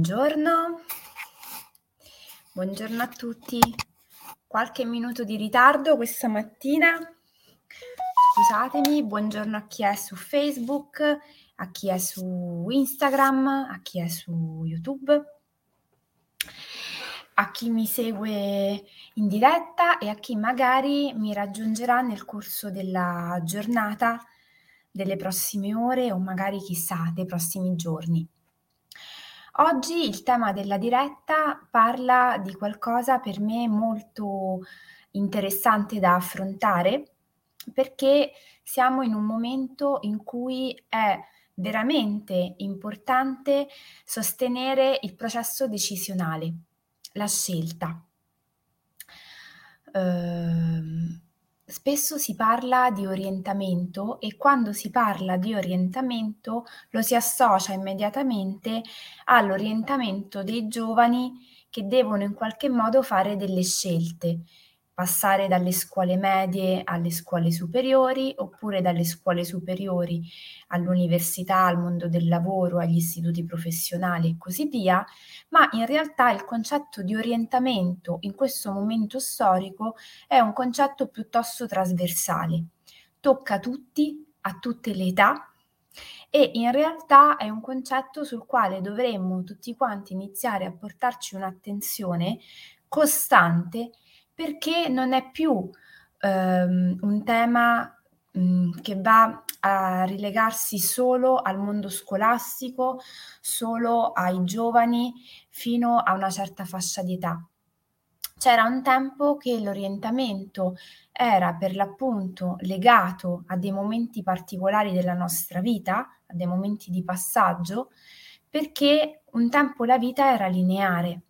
Buongiorno, buongiorno a tutti. Qualche minuto di ritardo questa mattina. Scusatemi, buongiorno a chi è su Facebook, a chi è su Instagram, a chi è su YouTube, a chi mi segue in diretta e a chi magari mi raggiungerà nel corso della giornata, delle prossime ore o magari chissà dei prossimi giorni. Oggi il tema della diretta parla di qualcosa per me molto interessante da affrontare perché siamo in un momento in cui è veramente importante sostenere il processo decisionale, la scelta. Ehm, Spesso si parla di orientamento e quando si parla di orientamento lo si associa immediatamente all'orientamento dei giovani che devono in qualche modo fare delle scelte, passare dalle scuole medie alle scuole superiori oppure dalle scuole superiori all'università, al mondo del lavoro, agli istituti professionali e così via, ma in realtà il concetto di orientamento in questo momento storico è un concetto piuttosto trasversale, tocca tutti, a tutte le età e in realtà è un concetto sul quale dovremmo tutti quanti iniziare a portarci un'attenzione costante perché non è più ehm, un tema mh, che va a rilegarsi solo al mondo scolastico, solo ai giovani fino a una certa fascia di età. C'era un tempo che l'orientamento era per l'appunto legato a dei momenti particolari della nostra vita, a dei momenti di passaggio, perché un tempo la vita era lineare,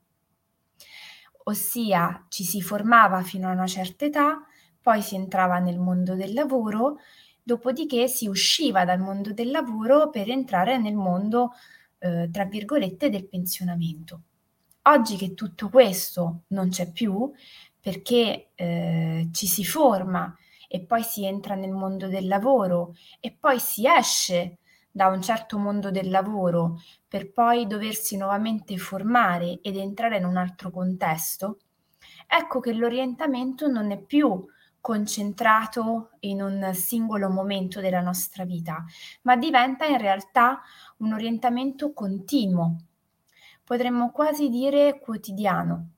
ossia ci si formava fino a una certa età, poi si entrava nel mondo del lavoro, dopodiché si usciva dal mondo del lavoro per entrare nel mondo, eh, tra virgolette, del pensionamento. Oggi che tutto questo non c'è più, perché eh, ci si forma e poi si entra nel mondo del lavoro e poi si esce da un certo mondo del lavoro per poi doversi nuovamente formare ed entrare in un altro contesto, ecco che l'orientamento non è più concentrato in un singolo momento della nostra vita, ma diventa in realtà un orientamento continuo, potremmo quasi dire quotidiano.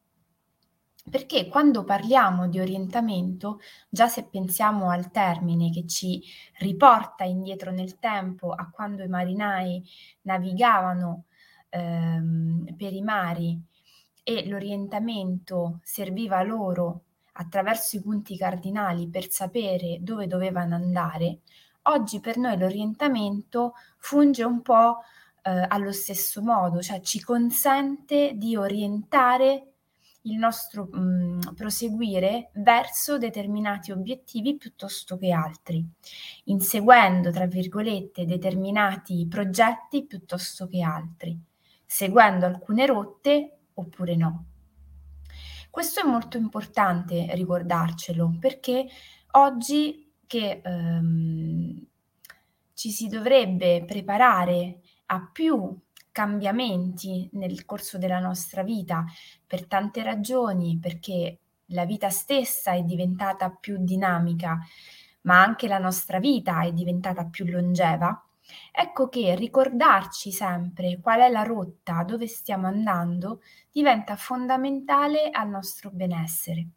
Perché quando parliamo di orientamento, già se pensiamo al termine che ci riporta indietro nel tempo a quando i marinai navigavano ehm, per i mari e l'orientamento serviva loro attraverso i punti cardinali per sapere dove dovevano andare, oggi per noi l'orientamento funge un po' eh, allo stesso modo, cioè ci consente di orientare il nostro mh, mm, proseguire verso determinati obiettivi piuttosto che altri, inseguendo, tra virgolette, determinati progetti piuttosto che altri, seguendo alcune rotte oppure no. Questo è molto importante ricordarcelo perché oggi che ehm, ci si dovrebbe preparare a più cambiamenti nel corso della nostra vita per tante ragioni, perché la vita stessa è diventata più dinamica, ma anche la nostra vita è diventata più longeva, ecco che ricordarci sempre qual è la rotta, dove stiamo andando, diventa fondamentale al nostro benessere.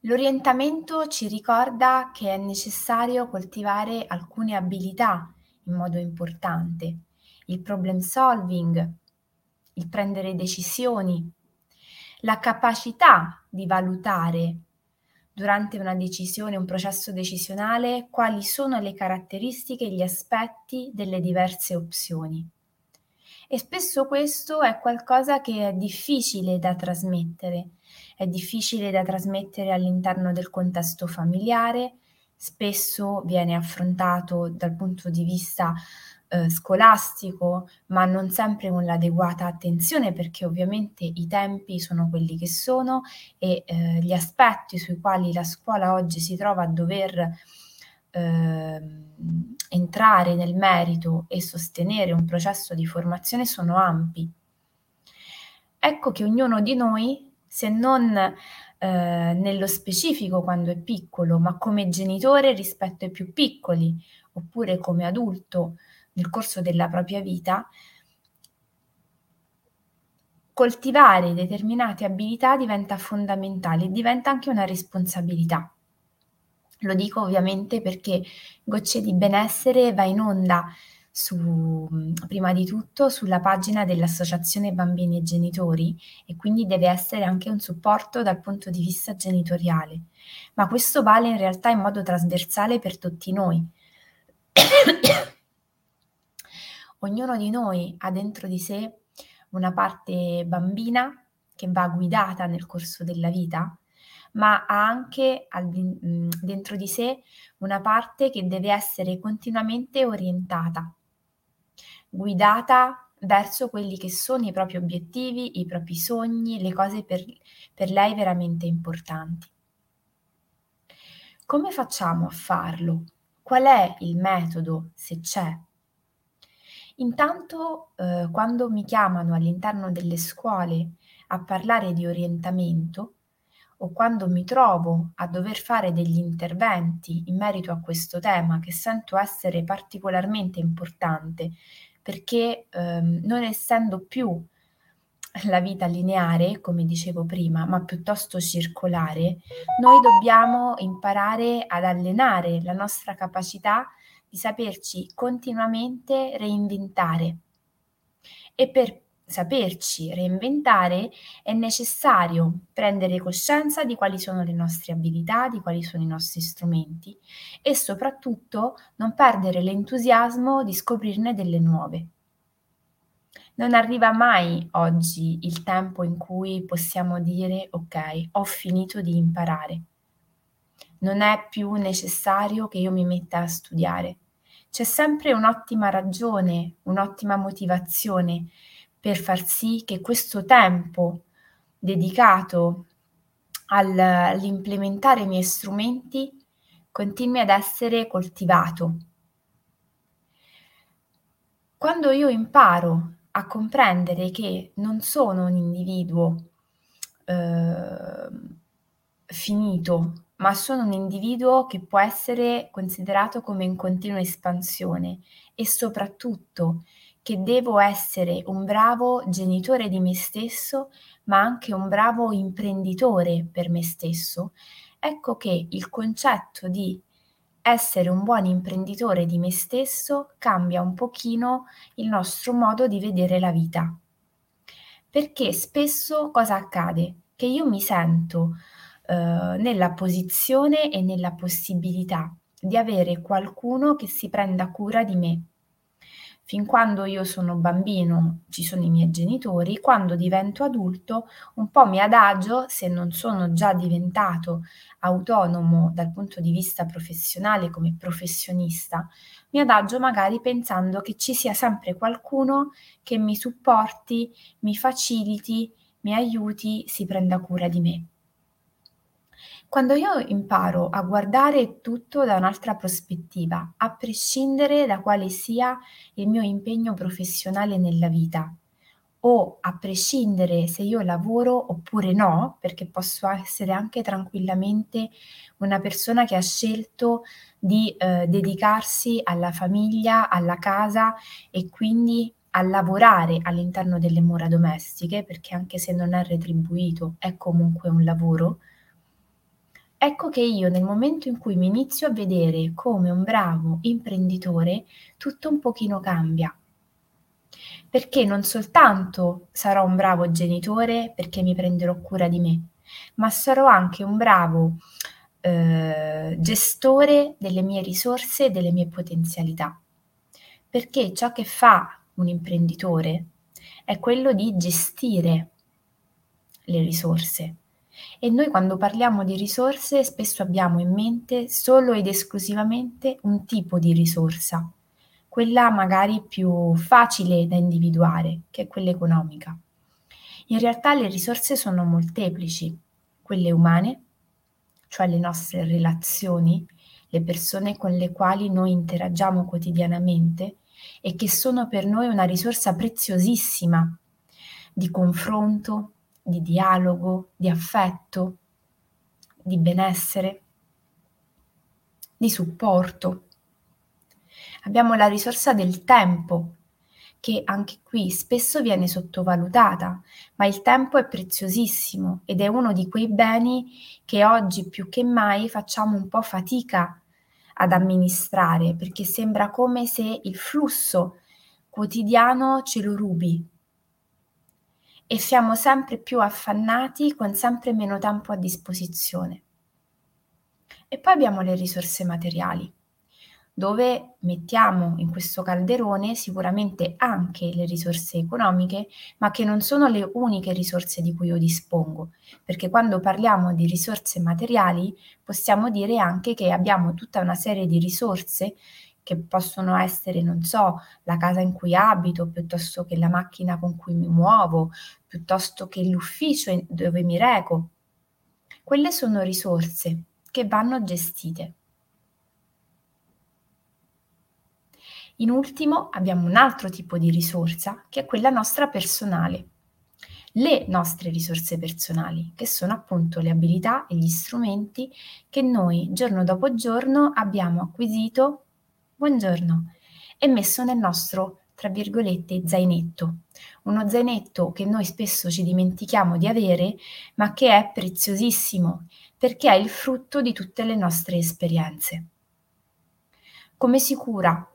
L'orientamento ci ricorda che è necessario coltivare alcune abilità in modo importante, il problem solving, il prendere decisioni, la capacità di valutare durante una decisione, un processo decisionale, quali sono le caratteristiche e gli aspetti delle diverse opzioni. E spesso questo è qualcosa che è difficile da trasmettere, è difficile da trasmettere all'interno del contesto familiare, spesso viene affrontato dal punto di vista eh, scolastico, ma non sempre con l'adeguata attenzione perché ovviamente i tempi sono quelli che sono e eh, gli aspetti sui quali la scuola oggi si trova a dover eh, entrare nel merito e sostenere un processo di formazione sono ampi. Ecco che ognuno di noi, se non eh, nello specifico quando è piccolo, ma come genitore rispetto ai più piccoli, oppure come adulto nel corso della propria vita, coltivare determinate abilità diventa fondamentale, diventa anche una responsabilità. Lo dico ovviamente perché Gocce di benessere va in onda su, prima di tutto sulla pagina dell'Associazione Bambini e Genitori e quindi deve essere anche un supporto dal punto di vista genitoriale, ma questo vale in realtà in modo trasversale per tutti noi. Ognuno di noi ha dentro di sé una parte bambina che va guidata nel corso della vita, ma ha anche al, dentro di sé una parte che deve essere continuamente orientata, guidata verso quelli che sono i propri obiettivi, i propri sogni, le cose per, per lei veramente importanti. Come facciamo a farlo? Qual è il metodo, se c'è? Intanto, eh, quando mi chiamano all'interno delle scuole a parlare di orientamento o quando mi trovo a dover fare degli interventi in merito a questo tema che sento essere particolarmente importante perché ehm, non essendo più la vita lineare, come dicevo prima, ma piuttosto circolare, noi dobbiamo imparare ad allenare la nostra capacità di saperci continuamente reinventare. E per saperci reinventare è necessario prendere coscienza di quali sono le nostre abilità, di quali sono i nostri strumenti e soprattutto non perdere l'entusiasmo di scoprirne delle nuove. Non arriva mai oggi il tempo in cui possiamo dire ok, ho finito di imparare. Non è più necessario che io mi metta a studiare c'è sempre un'ottima ragione, un'ottima motivazione per far sì che questo tempo dedicato al, all'implementare i miei strumenti continui ad essere coltivato. Quando io imparo a comprendere che non sono un individuo eh, finito, ma sono un individuo che può essere considerato come in continua espansione e soprattutto che devo essere un bravo genitore di me stesso, ma anche un bravo imprenditore per me stesso, ecco che il concetto di essere un buon imprenditore di me stesso cambia un pochino il nostro modo di vedere la vita. Perché spesso cosa accade? Che io mi sento eh, nella posizione e nella possibilità di avere qualcuno che si prenda cura di me. Fin quando io sono bambino ci sono i miei genitori, quando divento adulto un po' mi adagio, se non sono già diventato autonomo dal punto di vista professionale come professionista, mi adagio magari pensando che ci sia sempre qualcuno che mi supporti, mi faciliti, mi aiuti, si prenda cura di me. Quando io imparo a guardare tutto da un'altra prospettiva, a prescindere da quale sia il mio impegno professionale nella vita, o a prescindere se io lavoro oppure no, perché posso essere anche tranquillamente una persona che ha scelto di eh, dedicarsi alla famiglia, alla casa e quindi a lavorare all'interno delle mura domestiche, perché anche se non è retribuito è comunque un lavoro Ecco che io nel momento in cui mi inizio a vedere come un bravo imprenditore, tutto un pochino cambia. Perché non soltanto sarò un bravo genitore perché mi prenderò cura di me, ma sarò anche un bravo eh, gestore delle mie risorse e delle mie potenzialità. Perché ciò che fa un imprenditore è quello di gestire le risorse e noi quando parliamo di risorse spesso abbiamo in mente solo ed esclusivamente un tipo di risorsa, quella magari più facile da individuare, che è quella economica. In realtà le risorse sono molteplici, quelle umane, cioè le nostre relazioni, le persone con le quali noi interagiamo quotidianamente e che sono per noi una risorsa preziosissima di confronto, di dialogo, di affetto, di benessere, di supporto. Abbiamo la risorsa del tempo, che anche qui spesso viene sottovalutata, ma il tempo è preziosissimo ed è uno di quei beni che oggi più che mai facciamo un po' fatica ad amministrare, perché sembra come se il flusso quotidiano ce lo rubi e siamo sempre più affannati con sempre meno tempo a disposizione. E poi abbiamo le risorse materiali, dove mettiamo in questo calderone sicuramente anche le risorse economiche, ma che non sono le uniche risorse di cui io dispongo, perché quando parliamo di risorse materiali possiamo dire anche che abbiamo tutta una serie di risorse che possono essere, non so, la casa in cui abito, piuttosto che la macchina con cui mi muovo, piuttosto che l'ufficio dove mi reco. Quelle sono risorse che vanno gestite. In ultimo abbiamo un altro tipo di risorsa che è quella nostra personale. Le nostre risorse personali, che sono appunto le abilità e gli strumenti che noi giorno dopo giorno abbiamo acquisito buongiorno, e messo nel nostro, tra virgolette, zainetto. Uno zainetto che noi spesso ci dimentichiamo di avere, ma che è preziosissimo, perché è il frutto di tutte le nostre esperienze. Come si cura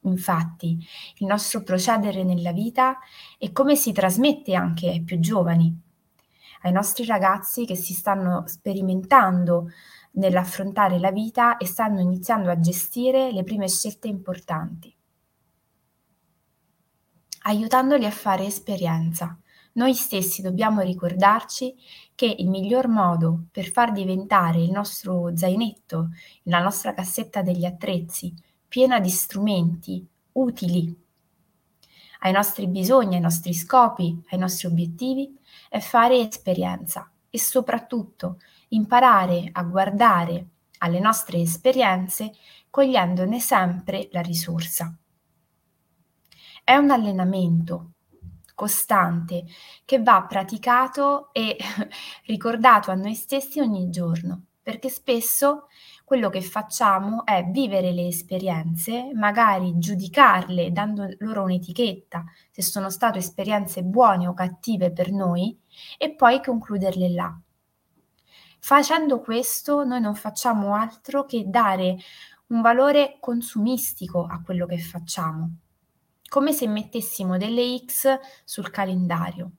infatti il nostro procedere nella vita e come si trasmette anche ai più giovani, ai nostri ragazzi che si stanno sperimentando nell'affrontare la vita e stanno iniziando a gestire le prime scelte importanti, aiutandoli a fare esperienza. Noi stessi dobbiamo ricordarci che il miglior modo per far diventare il nostro zainetto, la nostra cassetta degli attrezzi, piena di strumenti utili ai nostri bisogni, ai nostri scopi, ai nostri obiettivi, è fare esperienza e soprattutto imparare a guardare alle nostre esperienze cogliendone sempre la risorsa. È un allenamento costante che va praticato e ricordato a noi stessi ogni giorno, perché spesso quello che facciamo è vivere le esperienze, magari giudicarle dando loro un'etichetta, se sono state esperienze buone o cattive per noi, e poi concluderle là. Facendo questo noi non facciamo altro che dare un valore consumistico a quello che facciamo, come se mettessimo delle X sul calendario.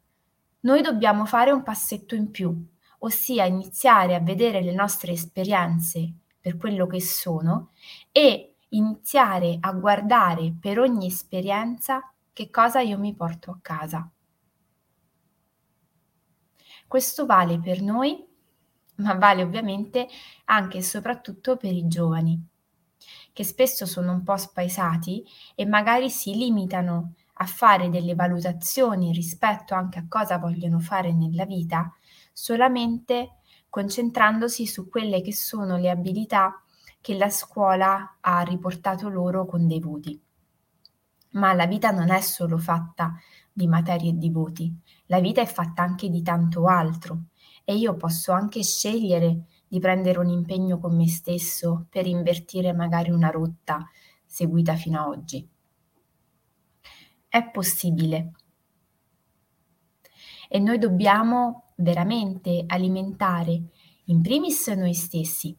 Noi dobbiamo fare un passetto in più, ossia iniziare a vedere le nostre esperienze per quello che sono e iniziare a guardare per ogni esperienza che cosa io mi porto a casa. Questo vale per noi ma vale ovviamente anche e soprattutto per i giovani, che spesso sono un po' spaesati e magari si limitano a fare delle valutazioni rispetto anche a cosa vogliono fare nella vita, solamente concentrandosi su quelle che sono le abilità che la scuola ha riportato loro con dei voti. Ma la vita non è solo fatta di materie e di voti, la vita è fatta anche di tanto altro e io posso anche scegliere di prendere un impegno con me stesso per invertire magari una rotta seguita fino ad oggi. È possibile. E noi dobbiamo veramente alimentare in primis noi stessi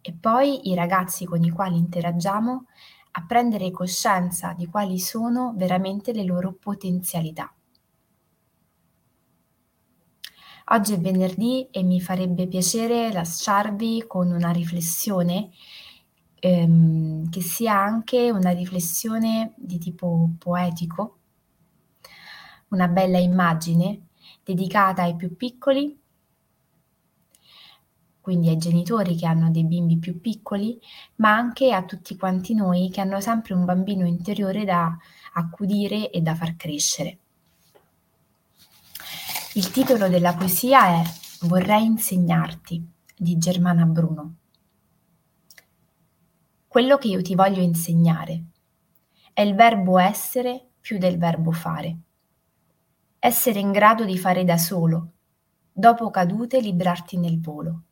e poi i ragazzi con i quali interagiamo a prendere coscienza di quali sono veramente le loro potenzialità. Oggi è venerdì e mi farebbe piacere lasciarvi con una riflessione ehm, che sia anche una riflessione di tipo poetico, una bella immagine dedicata ai più piccoli, quindi ai genitori che hanno dei bimbi più piccoli, ma anche a tutti quanti noi che hanno sempre un bambino interiore da accudire e da far crescere. Il titolo della poesia è Vorrei insegnarti di Germana Bruno. quello che io ti voglio insegnare. È il verbo essere più del verbo fare. Essere in grado di fare da solo, dopo cadute librarti nel volo.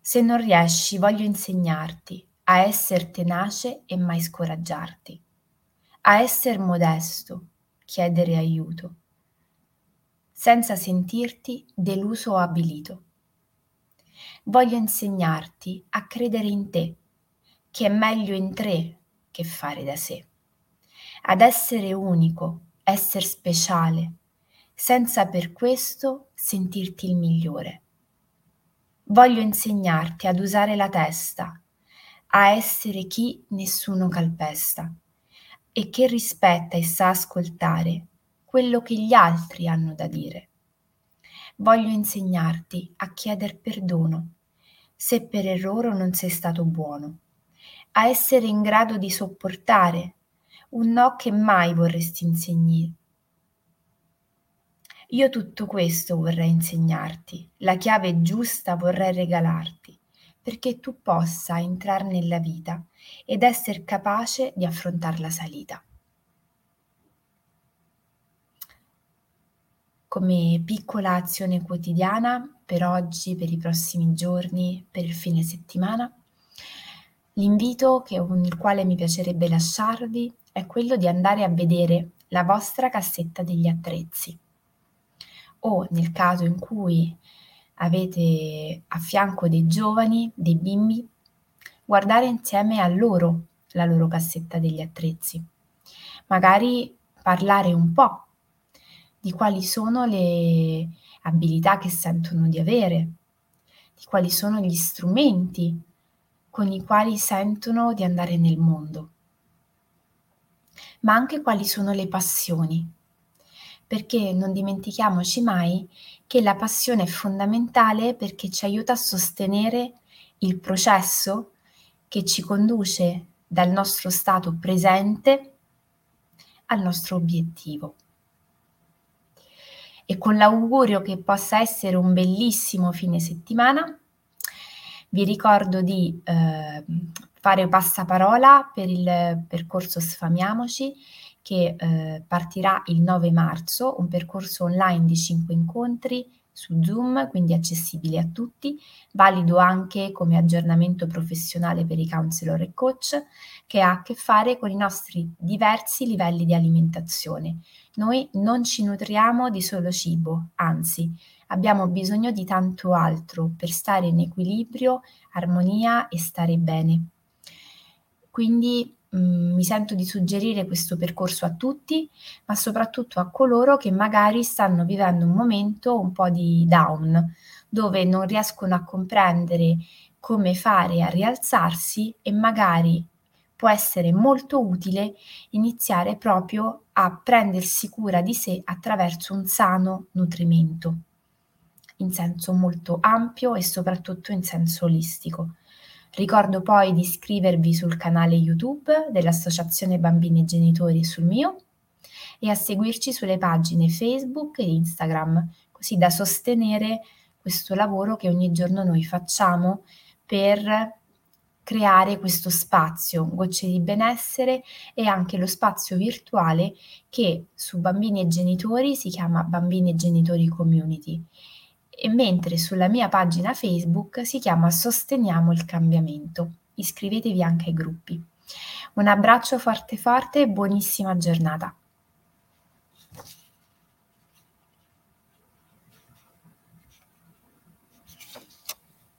Se non riesci, voglio insegnarti a essere tenace e mai scoraggiarti, a essere modesto, chiedere aiuto, senza sentirti deluso o abilito. Voglio insegnarti a credere in te, che è meglio in tre che fare da sé, ad essere unico, essere speciale, senza per questo sentirti il migliore. Voglio insegnarti ad usare la testa, a essere chi nessuno calpesta e che rispetta e sa ascoltare quello che gli altri hanno da dire. Voglio insegnarti a chieder perdono se per errore non sei stato buono, a essere in grado di sopportare un no che mai vorresti insegnare. Io tutto questo vorrei insegnarti, la chiave giusta vorrei regalarti, perché tu possa entrare nella vita ed essere capace di affrontare la salita. Come piccola azione quotidiana per oggi, per i prossimi giorni, per il fine settimana. L'invito che, con il quale mi piacerebbe lasciarvi è quello di andare a vedere la vostra cassetta degli attrezzi o nel caso in cui avete a fianco dei giovani, dei bimbi, guardare insieme a loro la loro cassetta degli attrezzi. Magari parlare un po' di quali sono le abilità che sentono di avere, di quali sono gli strumenti con i quali sentono di andare nel mondo, ma anche quali sono le passioni, perché non dimentichiamoci mai che la passione è fondamentale perché ci aiuta a sostenere il processo che ci conduce dal nostro stato presente al nostro obiettivo e con l'augurio che possa essere un bellissimo fine settimana. Vi ricordo di eh, fare passaparola per il percorso Sfamiamoci che eh, partirà il 9 marzo, un percorso online di 5 incontri su Zoom, quindi accessibile a tutti, valido anche come aggiornamento professionale per i counselor e coach, che ha a che fare con i nostri diversi livelli di alimentazione. Noi non ci nutriamo di solo cibo, anzi, abbiamo bisogno di tanto altro per stare in equilibrio, armonia e stare bene. Quindi Mm, mi sento di suggerire questo percorso a tutti, ma soprattutto a coloro che magari stanno vivendo un momento un po' di down, dove non riescono a comprendere come fare a rialzarsi e magari può essere molto utile iniziare proprio a prendersi cura di sé attraverso un sano nutrimento, in senso molto ampio e soprattutto in senso olistico. Ricordo poi di iscrivervi sul canale YouTube dell'Associazione Bambini e Genitori sul mio e a seguirci sulle pagine Facebook e Instagram, così da sostenere questo lavoro che ogni giorno noi facciamo per creare questo spazio, gocce di benessere e anche lo spazio virtuale che su bambini e genitori si chiama Bambini e Genitori Community e mentre sulla mia pagina Facebook si chiama Sosteniamo il cambiamento. Iscrivetevi anche ai gruppi. Un abbraccio forte forte e buonissima giornata.